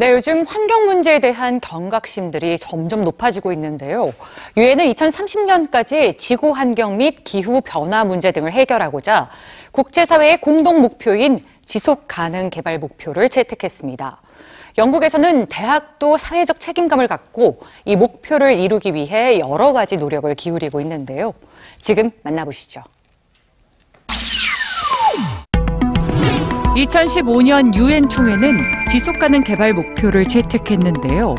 네, 요즘 환경 문제에 대한 경각심들이 점점 높아지고 있는데요. 유엔은 2030년까지 지구 환경 및 기후 변화 문제 등을 해결하고자 국제사회의 공동 목표인 지속 가능 개발 목표를 채택했습니다. 영국에서는 대학도 사회적 책임감을 갖고 이 목표를 이루기 위해 여러 가지 노력을 기울이고 있는데요. 지금 만나보시죠. 2015년 유엔 총회는 지속 가능 개발 목표를 채택했는데요.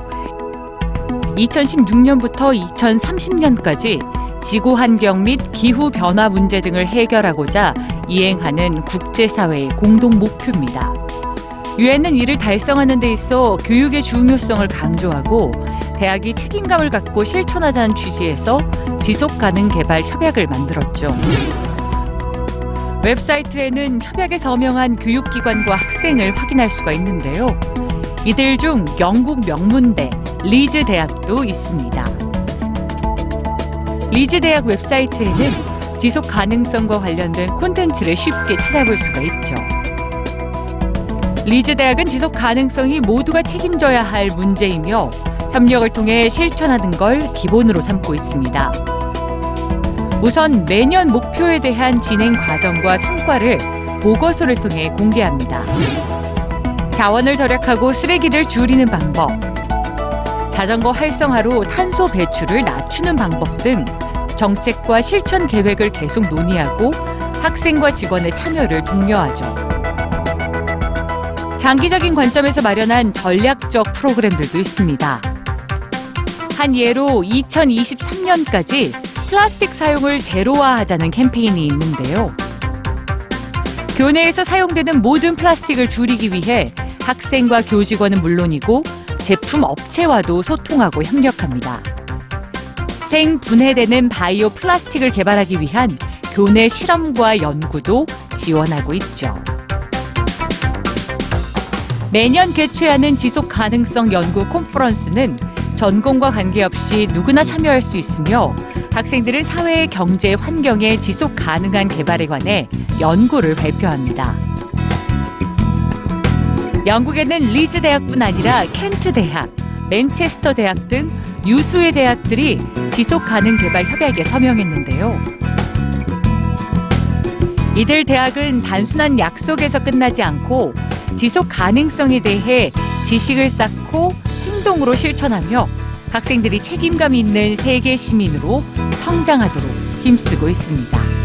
2016년부터 2030년까지 지구 환경 및 기후 변화 문제 등을 해결하고자 이행하는 국제사회의 공동 목표입니다. 유엔은 이를 달성하는 데 있어 교육의 중요성을 강조하고 대학이 책임감을 갖고 실천하자는 취지에서 지속 가능 개발 협약을 만들었죠. 웹사이트에는 협약에 서명한 교육기관과 학생을 확인할 수가 있는데요. 이들 중 영국 명문대 리즈 대학도 있습니다. 리즈 대학 웹사이트에는 지속 가능성과 관련된 콘텐츠를 쉽게 찾아볼 수가 있죠. 리즈 대학은 지속 가능성이 모두가 책임져야 할 문제이며 협력을 통해 실천하는 걸 기본으로 삼고 있습니다. 우선 매년 목표에 대한 진행 과정과 성과를 보고서를 통해 공개합니다. 자원을 절약하고 쓰레기를 줄이는 방법, 자전거 활성화로 탄소 배출을 낮추는 방법 등 정책과 실천 계획을 계속 논의하고 학생과 직원의 참여를 독려하죠. 장기적인 관점에서 마련한 전략적 프로그램들도 있습니다. 한 예로 2023년까지 플라스틱 사용을 제로화하자는 캠페인이 있는데요. 교내에서 사용되는 모든 플라스틱을 줄이기 위해 학생과 교직원은 물론이고 제품 업체와도 소통하고 협력합니다. 생 분해되는 바이오 플라스틱을 개발하기 위한 교내 실험과 연구도 지원하고 있죠. 매년 개최하는 지속 가능성 연구 컨퍼런스는 전공과 관계없이 누구나 참여할 수 있으며 학생들은 사회, 경제, 환경의 지속 가능한 개발에 관해 연구를 발표합니다. 영국에는 리즈 대학뿐 아니라 켄트 대학, 맨체스터 대학 등 유수의 대학들이 지속 가능 개발 협약에 서명했는데요. 이들 대학은 단순한 약속에서 끝나지 않고 지속 가능성에 대해 지식을 쌓고 행동으로 실천하며 학생들이 책임감 있는 세계 시민으로 성장하도록 힘쓰고 있습니다.